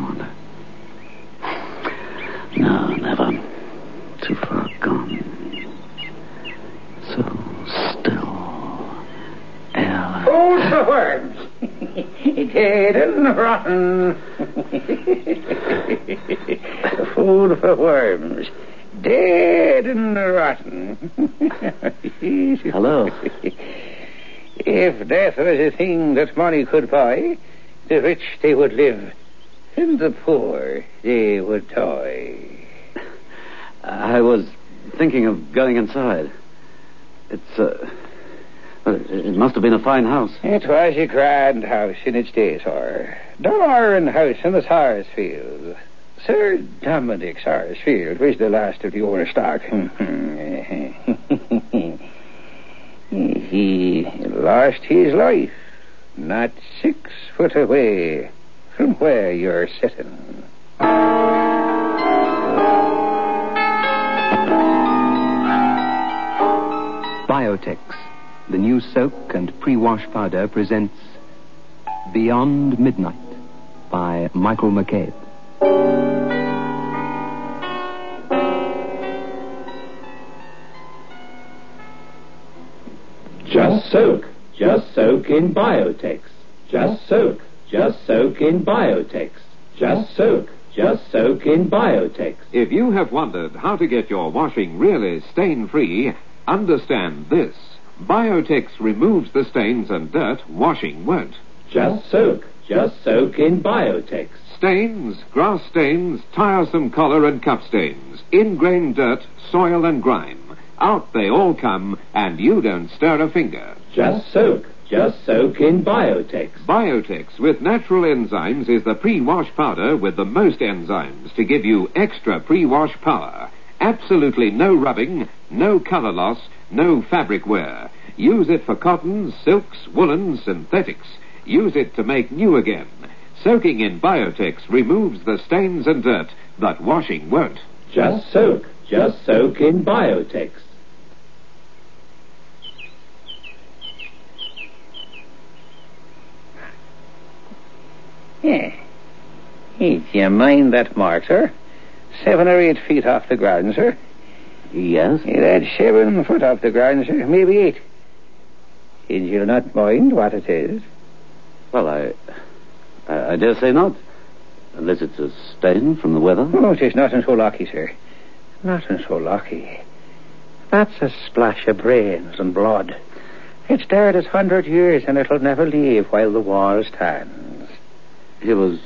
up again, I wonder? No, never. Too far gone. So still. Airless. Food for worms. Dead and rotten. Food for worms. Dead and rotten. Hello. If death was a thing that money could buy, the rich they would live, and the poor they would toy. I was thinking of going inside. It's, uh. It must have been a fine house. It was a grand house in its day, sir. Dunoran House in the Sarsfield. Sir Dominic Sarsfield was the last of the owner stock. he lost his life not six foot away where you're sitting. Biotex, the new soak and pre-wash powder presents Beyond Midnight by Michael McCabe. Just soak. Just soak in Biotex. Just soak. Just soak in Biotex. Just soak. Just soak in Biotex. If you have wondered how to get your washing really stain free, understand this. Biotex removes the stains and dirt washing won't. Just soak. Just soak in Biotex. Stains, grass stains, tiresome collar and cup stains, ingrained dirt, soil and grime. Out they all come, and you don't stir a finger. Just soak. Just soak in Biotex. Biotex with natural enzymes is the pre-wash powder with the most enzymes to give you extra pre-wash power. Absolutely no rubbing, no color loss, no fabric wear. Use it for cottons, silks, woolens, synthetics. Use it to make new again. Soaking in Biotex removes the stains and dirt, that washing won't. Just soak. Just soak in Biotex. Yeah. Hey, do you mind that mark, sir? Seven or eight feet off the ground, sir. Yes? Yeah, that's seven foot off the ground, sir. Maybe eight. And you'll not mind what it is? Well, I. I, I dare say not. Unless it's a stain from the weather. Oh, it is nothing so lucky, sir. Nothing so lucky. That's a splash of brains and blood. It's there this hundred years, and it'll never leave while the wall stands. He was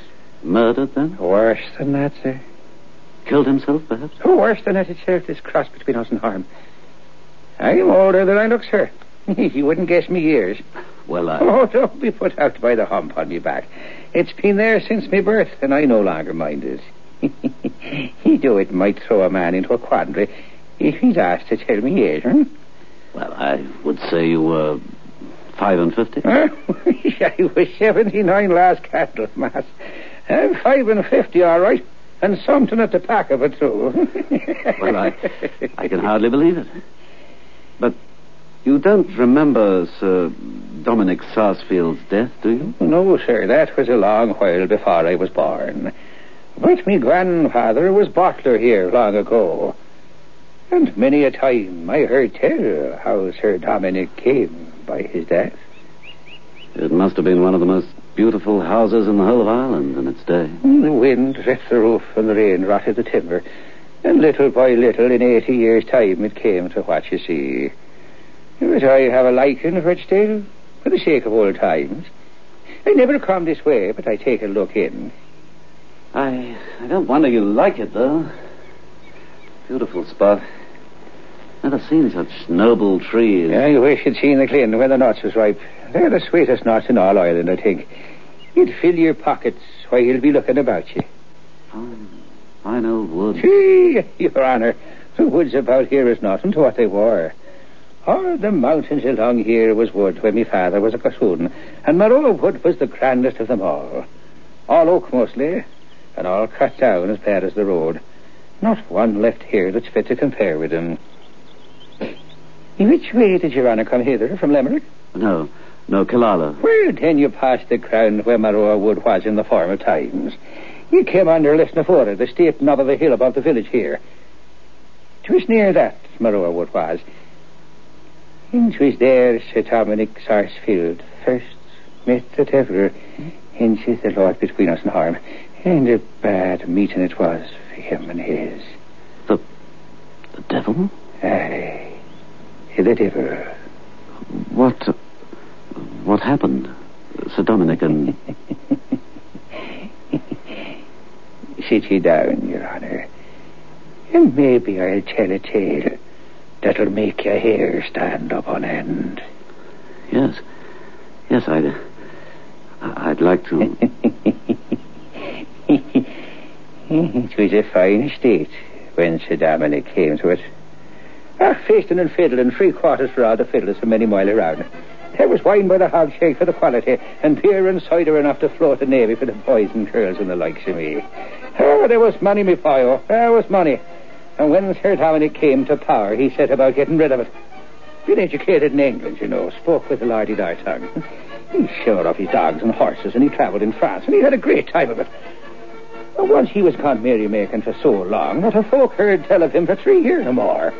murdered then? Worse than that, sir. Killed himself, perhaps? Oh, worse than that itself, this cross between us and harm. I'm older than I look, sir. you wouldn't guess me years. Well, I. Oh, don't be put out by the hump on me back. It's been there since me birth, and I no longer mind it. he do it might throw a man into a quandary if he's asked to tell me age, hmm? Well, I would say you were five and fifty. Huh? I was 79 last Candlemas. Five and fifty, all right. And something at the back of it, too. Well, I, I can hardly believe it. But you don't remember Sir Dominic Sarsfield's death, do you? No, sir, that was a long while before I was born. But me grandfather was bottler here long ago. And many a time I heard tell how Sir Dominic came by his death. It must have been one of the most beautiful houses in the whole of Ireland in its day. Hmm, the wind ripped the roof and the rain rotted the timber. And little by little, in eighty years' time, it came to what you see. But I have a liking for it still, for the sake of old times. I never come this way, but I take a look in. I, I don't wonder you like it, though. Beautiful spot. Never seen such noble trees. I wish you'd seen the Clyn when the nuts was ripe. They're the sweetest nuts in all Ireland, I think. You'd fill your pockets while you'll be looking about you. Fine, fine old wood. Gee, your honour, the woods about here is nothing to what they were. All the mountains along here was wood when my father was a gossoon, and Murroa wood was the grandest of them all. All oak mostly, and all cut down as bad as the road. Not one left here that's fit to compare with them. In which way did your honour come hither from Limerick? No, no, Killaloe. Well, then you passed the ground where Murroa Wood was in the former times. You came under Lisnavoura, the steep knob of the hill above the village here. Twas near that Murroa Wood was. And 'twas there Sir Dominic Sarsfield first met that ever hinges the Lord between us and harm. And a bad meeting it was for him and his. The, the devil? Aye, the ever. What, what happened, Sir Dominic and... Sit ye down, your honour. And maybe I'll tell a tale that'll make your hair stand up on end. Yes, yes, I'd, I'd like to. it was a fine estate when Sir Dominic came to it. Ah, feasting and fiddling, three quarters for all the fiddlers from many mile around. There was wine by the hogshead for the quality, and beer and cider enough to float the navy for the boys and girls and the likes of me. Oh, there was money, me boyo. There was money. And when Sir Dominic came to power, he set about getting rid of it. Been educated in England, you know, spoke with a lardy-dar tongue. He showed off his dogs and horses, and he travelled in France, and he had a great time of it. But once he was gone merry-making for so long, not a folk heard tell of him for three years or more.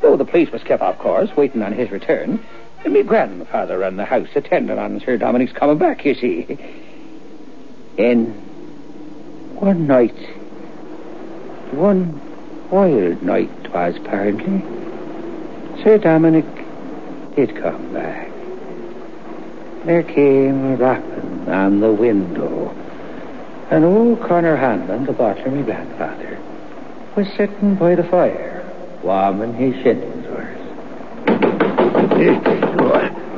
Though the police was kept off course, waiting on his return, and me grandfather ran the house attending on Sir Dominic's coming back, you see. And one night, one wild night twas apparently, Sir Dominic did come back. There came a rapping on the window, and old Connor Hanlon, the butler, my grandfather, was sitting by the fire, warming his shillings worth.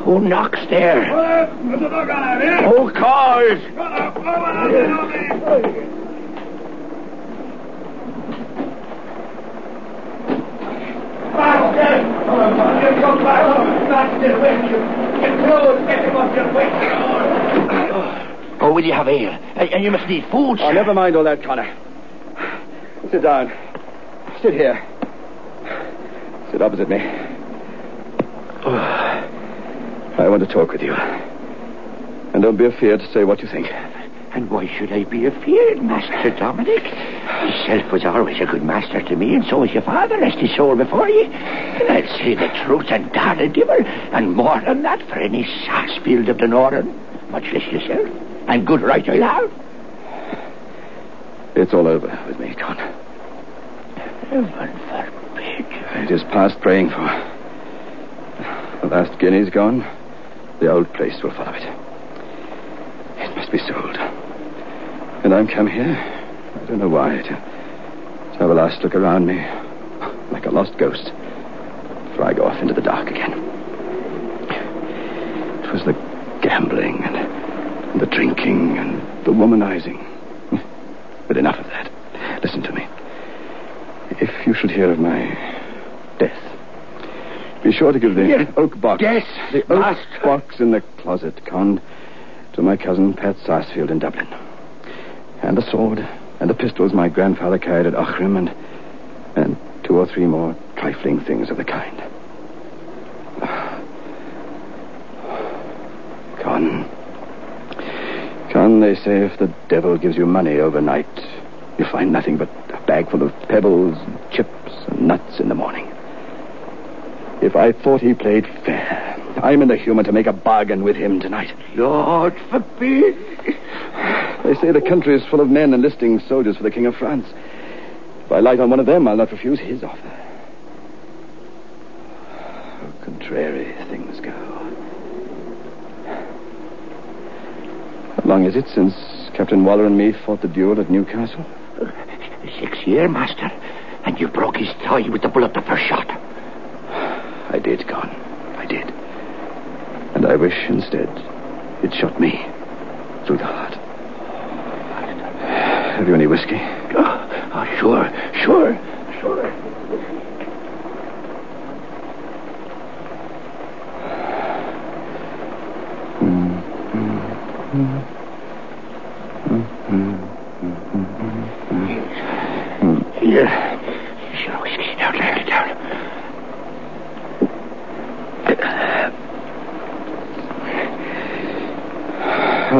Who knocks there? Who calls? Oh, will you have ale? And and you must need food, Oh, never mind all that, Connor. Sit down. Sit here. Sit opposite me. Oh, I want to talk with you. And don't be afraid to say what you think. And why should I be afeard, Master Dominic? Yourself was always a good master to me, and so was your father, rest his soul before ye. And I'll say the truth and God a dimmer, and more than that for any Sarsfield of the Northern, much less yourself. And good right I'll have. It's all over with me, Con. Heaven. It is past praying for. The last guinea's gone. The old place will follow it. It must be sold. And I'm come here, I don't know why, to, to have a last look around me, like a lost ghost, before I go off into the dark again. It was the gambling and, and the drinking and the womanizing. But enough of that. Listen to me. If you should hear of my death, be sure to give the Yes. oak box. Yes, the oak master. box in the closet, Con, to my cousin Pat Sarsfield in Dublin. And the sword and the pistols my grandfather carried at Aughrim and and two or three more trifling things of the kind. Con. Con, they say if the devil gives you money overnight, you find nothing but a bag full of pebbles and chips and nuts in the morning. If I thought he played fair, I'm in the humor to make a bargain with him tonight. Lord forbid. They say the country is full of men enlisting soldiers for the King of France. If I light on one of them, I'll not refuse his offer. How contrary things go. How long is it since Captain Waller and me fought the duel at Newcastle? Six year, master. And you broke his thigh with the bullet the first shot. I did, Con. I did. And I wish instead it shot me through the heart. Have you any whiskey? Oh, oh, sure, sure, sure.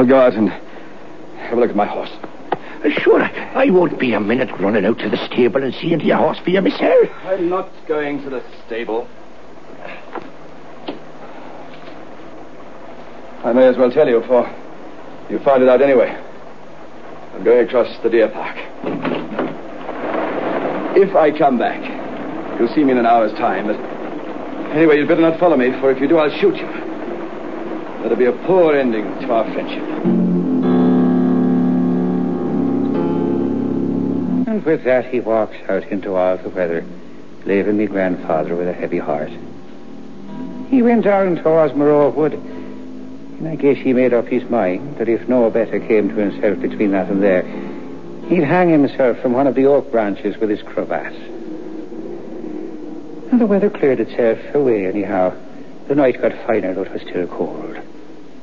I'll go out and have a look at my horse. Uh, Sure, I won't be a minute running out to the stable and seeing to your horse for you myself. I'm not going to the stable. I may as well tell you, for you found it out anyway. I'm going across the deer park. If I come back, you'll see me in an hour's time. But anyway, you'd better not follow me, for if you do, I'll shoot you. That'll be a poor ending to our friendship. And with that, he walks out into all the weather, leaving me grandfather with a heavy heart. He went down towards Murroa Wood, and I guess he made up his mind that if no better came to himself between that and there, he'd hang himself from one of the oak branches with his cravat. And the weather cleared itself away anyhow. The night got finer, though it was still cold.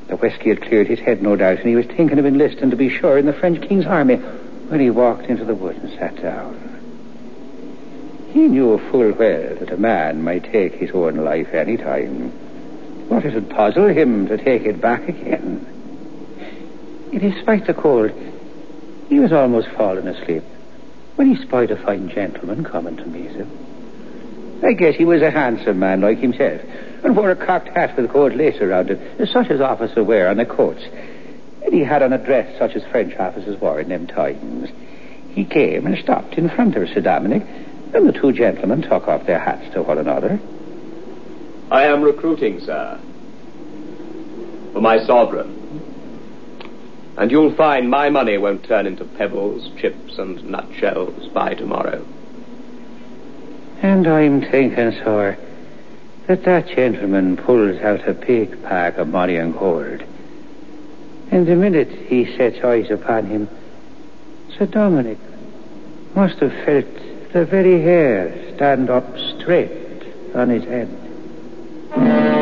The whisky had cleared his head, no doubt, and he was thinking of enlisting, to be sure, in the French King's army when he walked into the wood and sat down. He knew full well that a man might take his own life any time, but it would puzzle him to take it back again. Yet, despite the cold, he was almost fallen asleep when he spied a fine gentleman coming to meet him. I guess he was a handsome man like himself, and wore a cocked hat with gold lace around it, such as officers wear on their coats. And he had on a dress such as French officers wore in them times. He came and stopped in front of Sir Dominic, and the two gentlemen took off their hats to one another. I am recruiting, sir, for my sovereign. And you'll find my money won't turn into pebbles, chips, and nutshells by tomorrow. And I'm thinking, sir, that that gentleman pulls out a big pack of money and gold. And the minute he sets eyes upon him, Sir Dominic must have felt the very hair stand up straight on his head.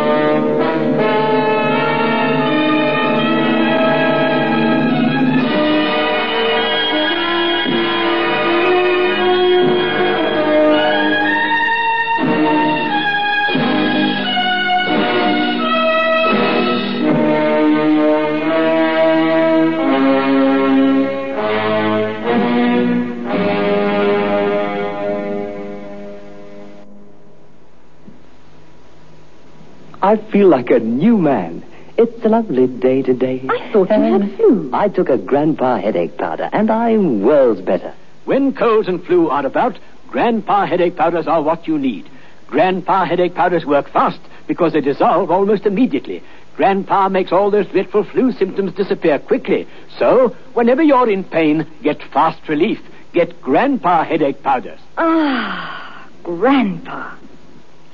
I feel like a new man. It's a lovely day today. I thought you had flu. I took a grandpa headache powder, and I'm worlds better. When colds and flu are about, Grandpa headache powders are what you need. Grandpa headache powders work fast because they dissolve almost immediately. Grandpa makes all those dreadful flu symptoms disappear quickly. So, whenever you're in pain, get fast relief. Get Grandpa headache powders. Ah, Grandpa.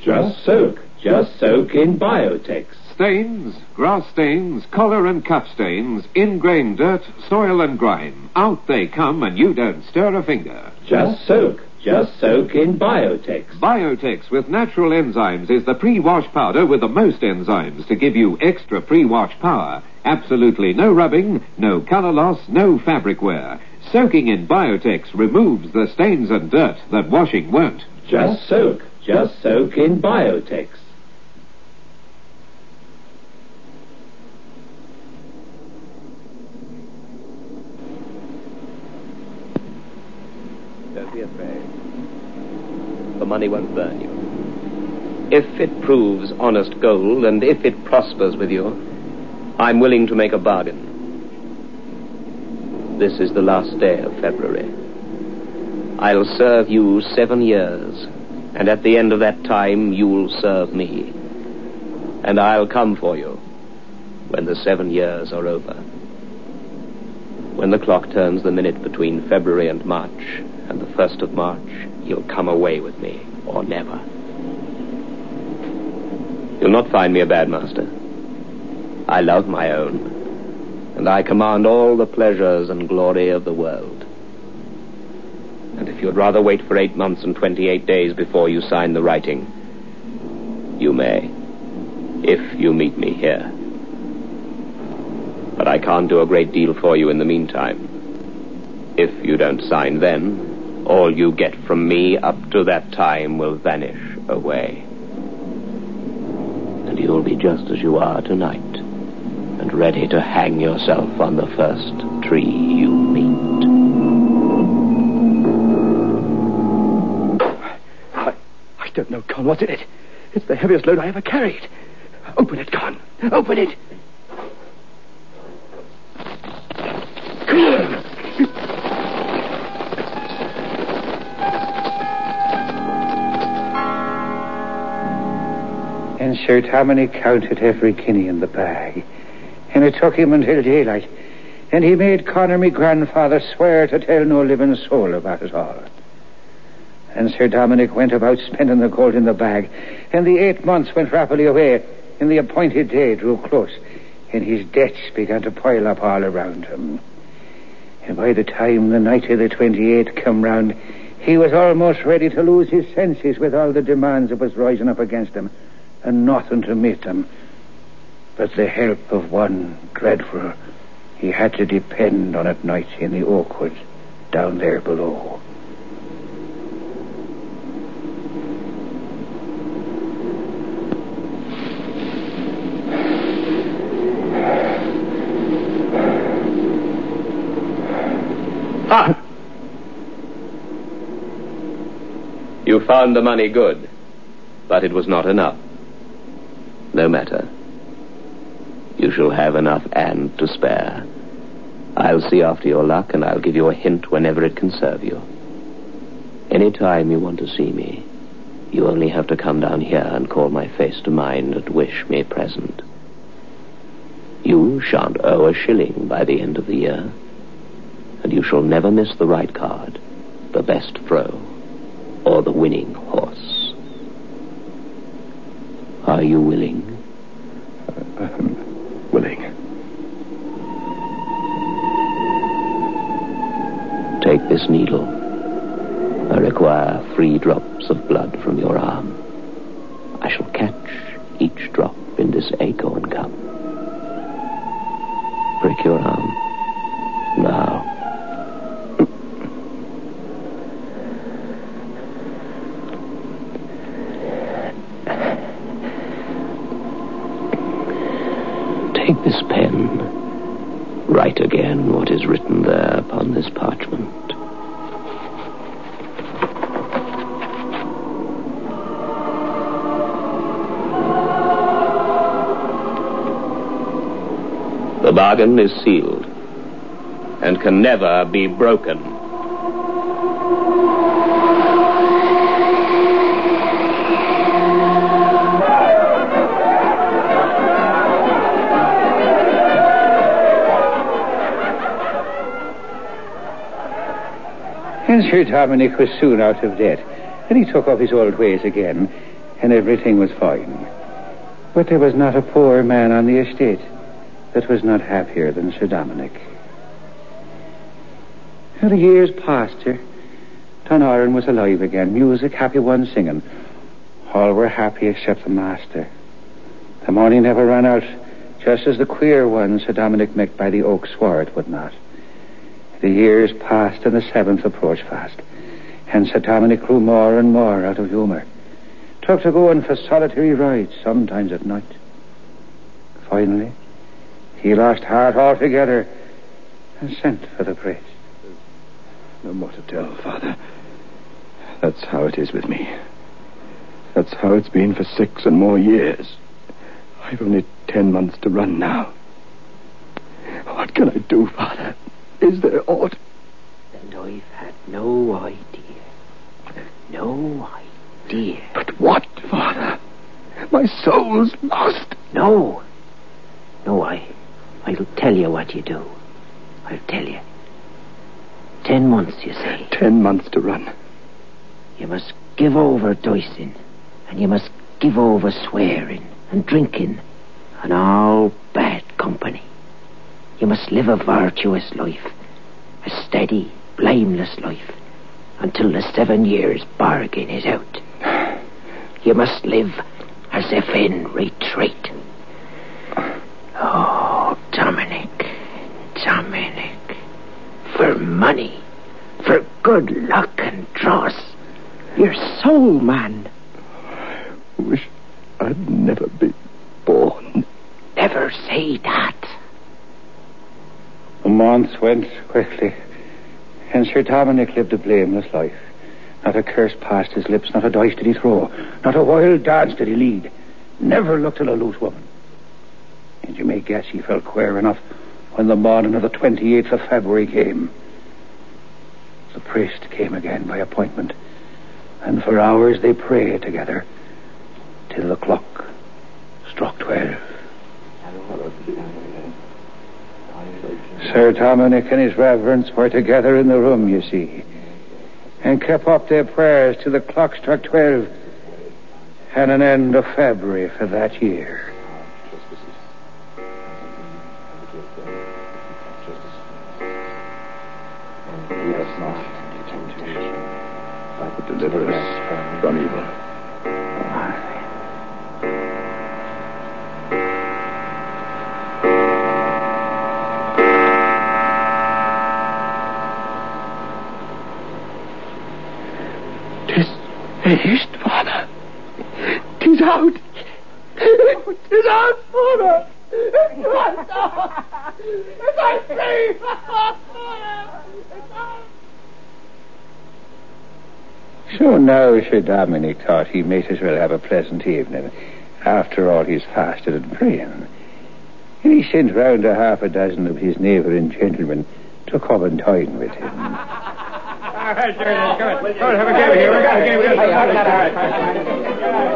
Just soak. Just soak in Biotex. Stains, grass stains, collar and cuff stains, ingrained dirt, soil and grime. Out they come and you don't stir a finger. Just soak. Just soak in Biotex. Biotex with natural enzymes is the pre-wash powder with the most enzymes to give you extra pre-wash power. Absolutely no rubbing, no color loss, no fabric wear. Soaking in Biotex removes the stains and dirt that washing won't. Just soak. Just soak in Biotex. Don't be afraid. The money won't burn you. If it proves honest gold, and if it prospers with you, I'm willing to make a bargain. This is the last day of February. I'll serve you seven years, and at the end of that time, you'll serve me. And I'll come for you when the seven years are over. When the clock turns the minute between February and March, and the first of March, you'll come away with me, or never. You'll not find me a bad master. I love my own, and I command all the pleasures and glory of the world. And if you'd rather wait for eight months and twenty-eight days before you sign the writing, you may, if you meet me here. But I can't do a great deal for you in the meantime. If you don't sign then, all you get from me up to that time will vanish away. And you'll be just as you are tonight and ready to hang yourself on the first tree you meet. I, I don't know, Con. What's in it? It's the heaviest load I ever carried. Open it, Con. Open it. And Sir Dominic counted every guinea in the bag. And it took him until daylight. And he made Connor, me grandfather, swear to tell no living soul about it all. And Sir Dominic went about spending the gold in the bag. And the eight months went rapidly away. And the appointed day drew close. And his debts began to pile up all around him. And by the time the night of the 28th come round, he was almost ready to lose his senses with all the demands that was rising up against him, and nothing to meet them but the help of one dreadful he had to depend on at night in the Oakwood down there below. Ha! You found the money good, but it was not enough. No matter. You shall have enough and to spare. I'll see after your luck, and I'll give you a hint whenever it can serve you. Any time you want to see me, you only have to come down here and call my face to mind and wish me present. You shan't owe a shilling by the end of the year, and you shall never miss the right card, the best throw, or the winning horse. Are you willing? I'm willing. Take this needle. I require three drops of blood from your arm. I shall catch each drop in this acorn cup. Prick your arm. Now. Bargain is sealed and can never be broken. Sir Dominic was soon out of debt, and he took up his old ways again, and everything was fine. But there was not a poor man on the estate that was not happier than Sir Dominic. And the years passed, sir. Dunoran was alive again, music, happy one singing. All were happy except the master. The money never ran out, just as the queer one Sir Dominic met by the oak swore it would not. The years passed and the seventh approached fast, and Sir Dominic grew more and more out of humour. Took to going for solitary rides, sometimes at night. Finally, he lost heart altogether and sent for the priest. No more to tell, Father. That's how it is with me. That's how it's been for six and more years. I've only ten months to run now. What can I do, Father? Is there aught? And I've had no idea. No idea. But what, Father? My soul's lost. No. No, I. I'll tell you what you do. I'll tell you. Ten months, you say. Ten months to run. You must give over dicing, and you must give over swearing and drinking, and all bad company. You must live a virtuous life, a steady, blameless life, until the seven years bargain is out. You must live as if in retreat. Oh, Dominic, Dominic, for money, for good luck and dross. Your soul, man. I wish I'd never been born. Never say that. The months went quickly, and Sir Dominic lived a blameless life. Not a curse passed his lips, not a dice did he throw, not a wild dance did he lead. Never looked at a loose woman. And you may guess he felt queer enough when the morning of the 28th of February came. The priest came again by appointment, and for hours they prayed together till the clock struck twelve. Sir Dominic and his reverence were together in the room, you see, and kept up their prayers till the clock struck twelve and an end of February for that year. Sir Dominic thought he might as well have a pleasant evening. After all, he's fasted and praying. And he sent round a half a dozen of his neighbouring gentlemen to come and dine with him.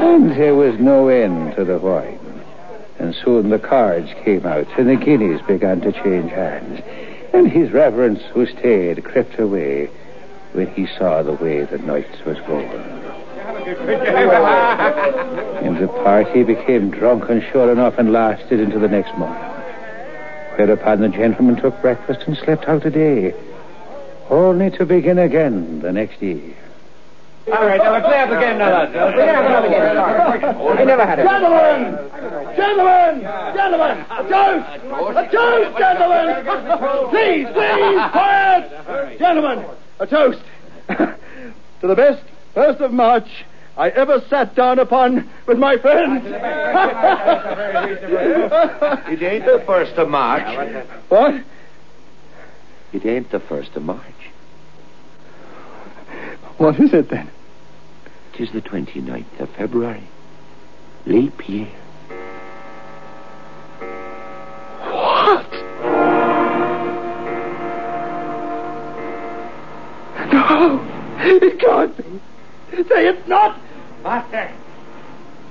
And there was no end to the wine. And soon the cards came out and the guineas began to change hands. And his reverence who stayed crept away when he saw the way the night was going. And the party became drunk and sure enough and lasted into the next morning. Whereupon the gentleman took breakfast and slept out a day, only to begin again the next year. All right, now play up again now, lads. Play up again. I never had it. Gentlemen! Gentlemen! Gentlemen! A toast! A toast, gentlemen! Please, please, quiet! Gentlemen, a toast to the best first of March I ever sat down upon with my friends. It ain't the first of March. What? It ain't the first of March. What is it then? Tis the 29th of February. Leap year. What? No, it can't be. Say it's not. Master,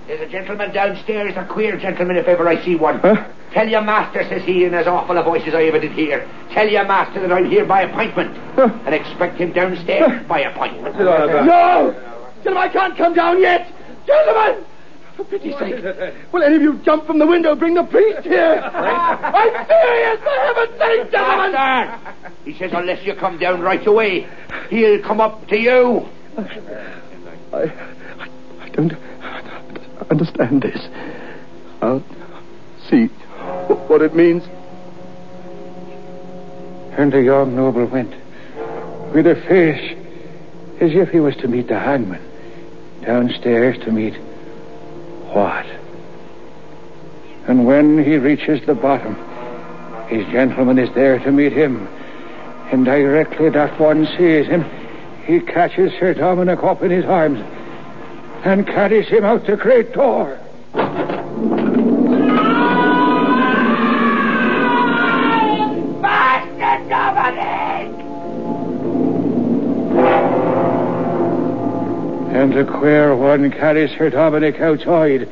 there's a gentleman downstairs, a queer gentleman if ever I see one. Huh? Tell your master, says he, in as awful a voice as I ever did hear. Tell your master that I'm here by appointment. And expect him downstairs by appointment. No! Gentlemen, I can't come down yet! Gentlemen! For pity's sake, will any of you jump from the window, bring the priest here? I'm serious, for heaven's sake, gentlemen! Master! He says unless you come down right away, he'll come up to you. I, I, I don't understand this. I'll see what it means. And the young noble went, with a face as if he was to meet the hangman, downstairs to meet what? And when he reaches the bottom, his gentleman is there to meet him. And directly that one sees him, he catches Sir Dominic up in his arms and carries him out the great door. And the queer one carries Sir Dominic outside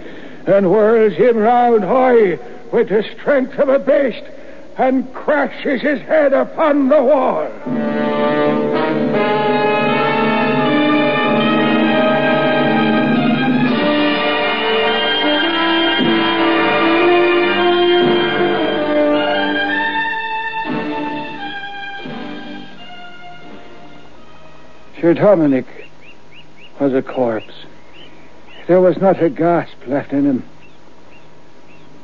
and whirls him round high with the strength of a beast and crashes his head upon the wall. Sir Dominic was a corpse. There was not a gasp left in him.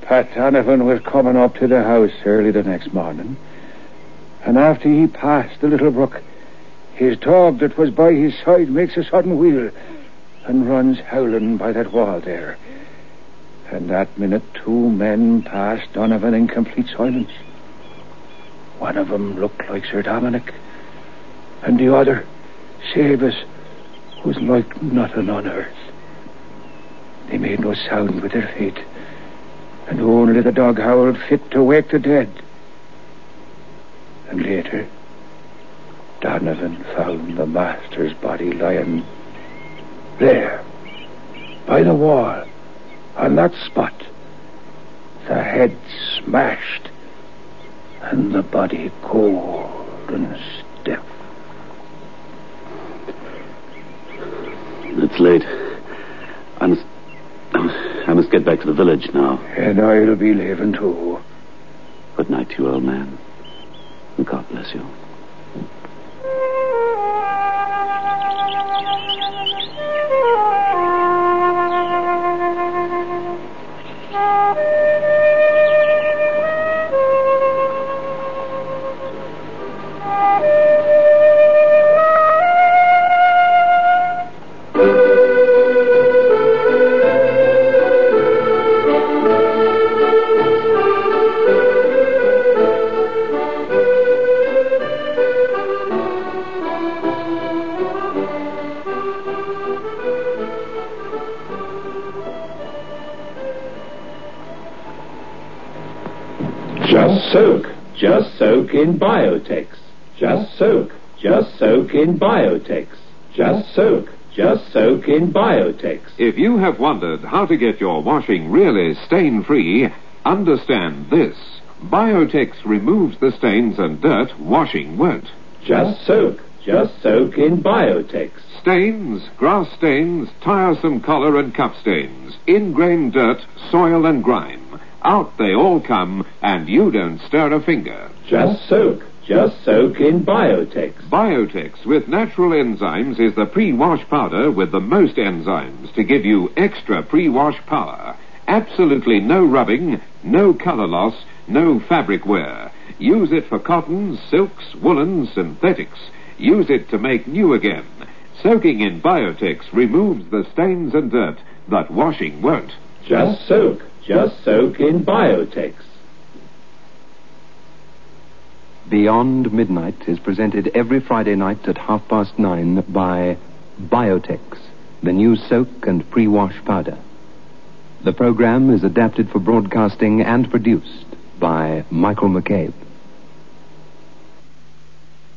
Pat Donovan was coming up to the house early the next morning, and after he passed the little brook, his dog that was by his side makes a sudden wheel and runs howling by that wall there. And that minute, two men passed Donovan in complete silence. One of 'em looked like Sir Dominic, and the other, Sabus, was like nothing on earth. They made no sound with their feet, and only the dog howled fit to wake the dead. And later, Donovan found the master's body lying there, by the wall, on that spot. The head smashed, and the body cold and stiff. It's late. I must. I must get back to the village now. And I'll be leaving too. Good night to you, old man. And God bless you. In Biotex. If you have wondered how to get your washing really stain free, understand this. Biotex removes the stains and dirt washing won't. Just soak. Just soak in Biotex. Stains, grass stains, tiresome collar and cup stains, ingrained dirt, soil and grime. Out they all come, and you don't stir a finger. Just soak. Just soak in Biotex. Biotex with natural enzymes is the pre-wash powder with the most enzymes to give you extra pre-wash power. Absolutely no rubbing, no color loss, no fabric wear. Use it for cottons, silks, woolens, synthetics. Use it to make new again. Soaking in Biotex removes the stains and dirt that washing won't. Just soak. Just soak in Biotex. Beyond Midnight is presented every Friday night at half past nine by Biotex, the new soak and pre-wash powder. The program is adapted for broadcasting and produced by Michael McCabe.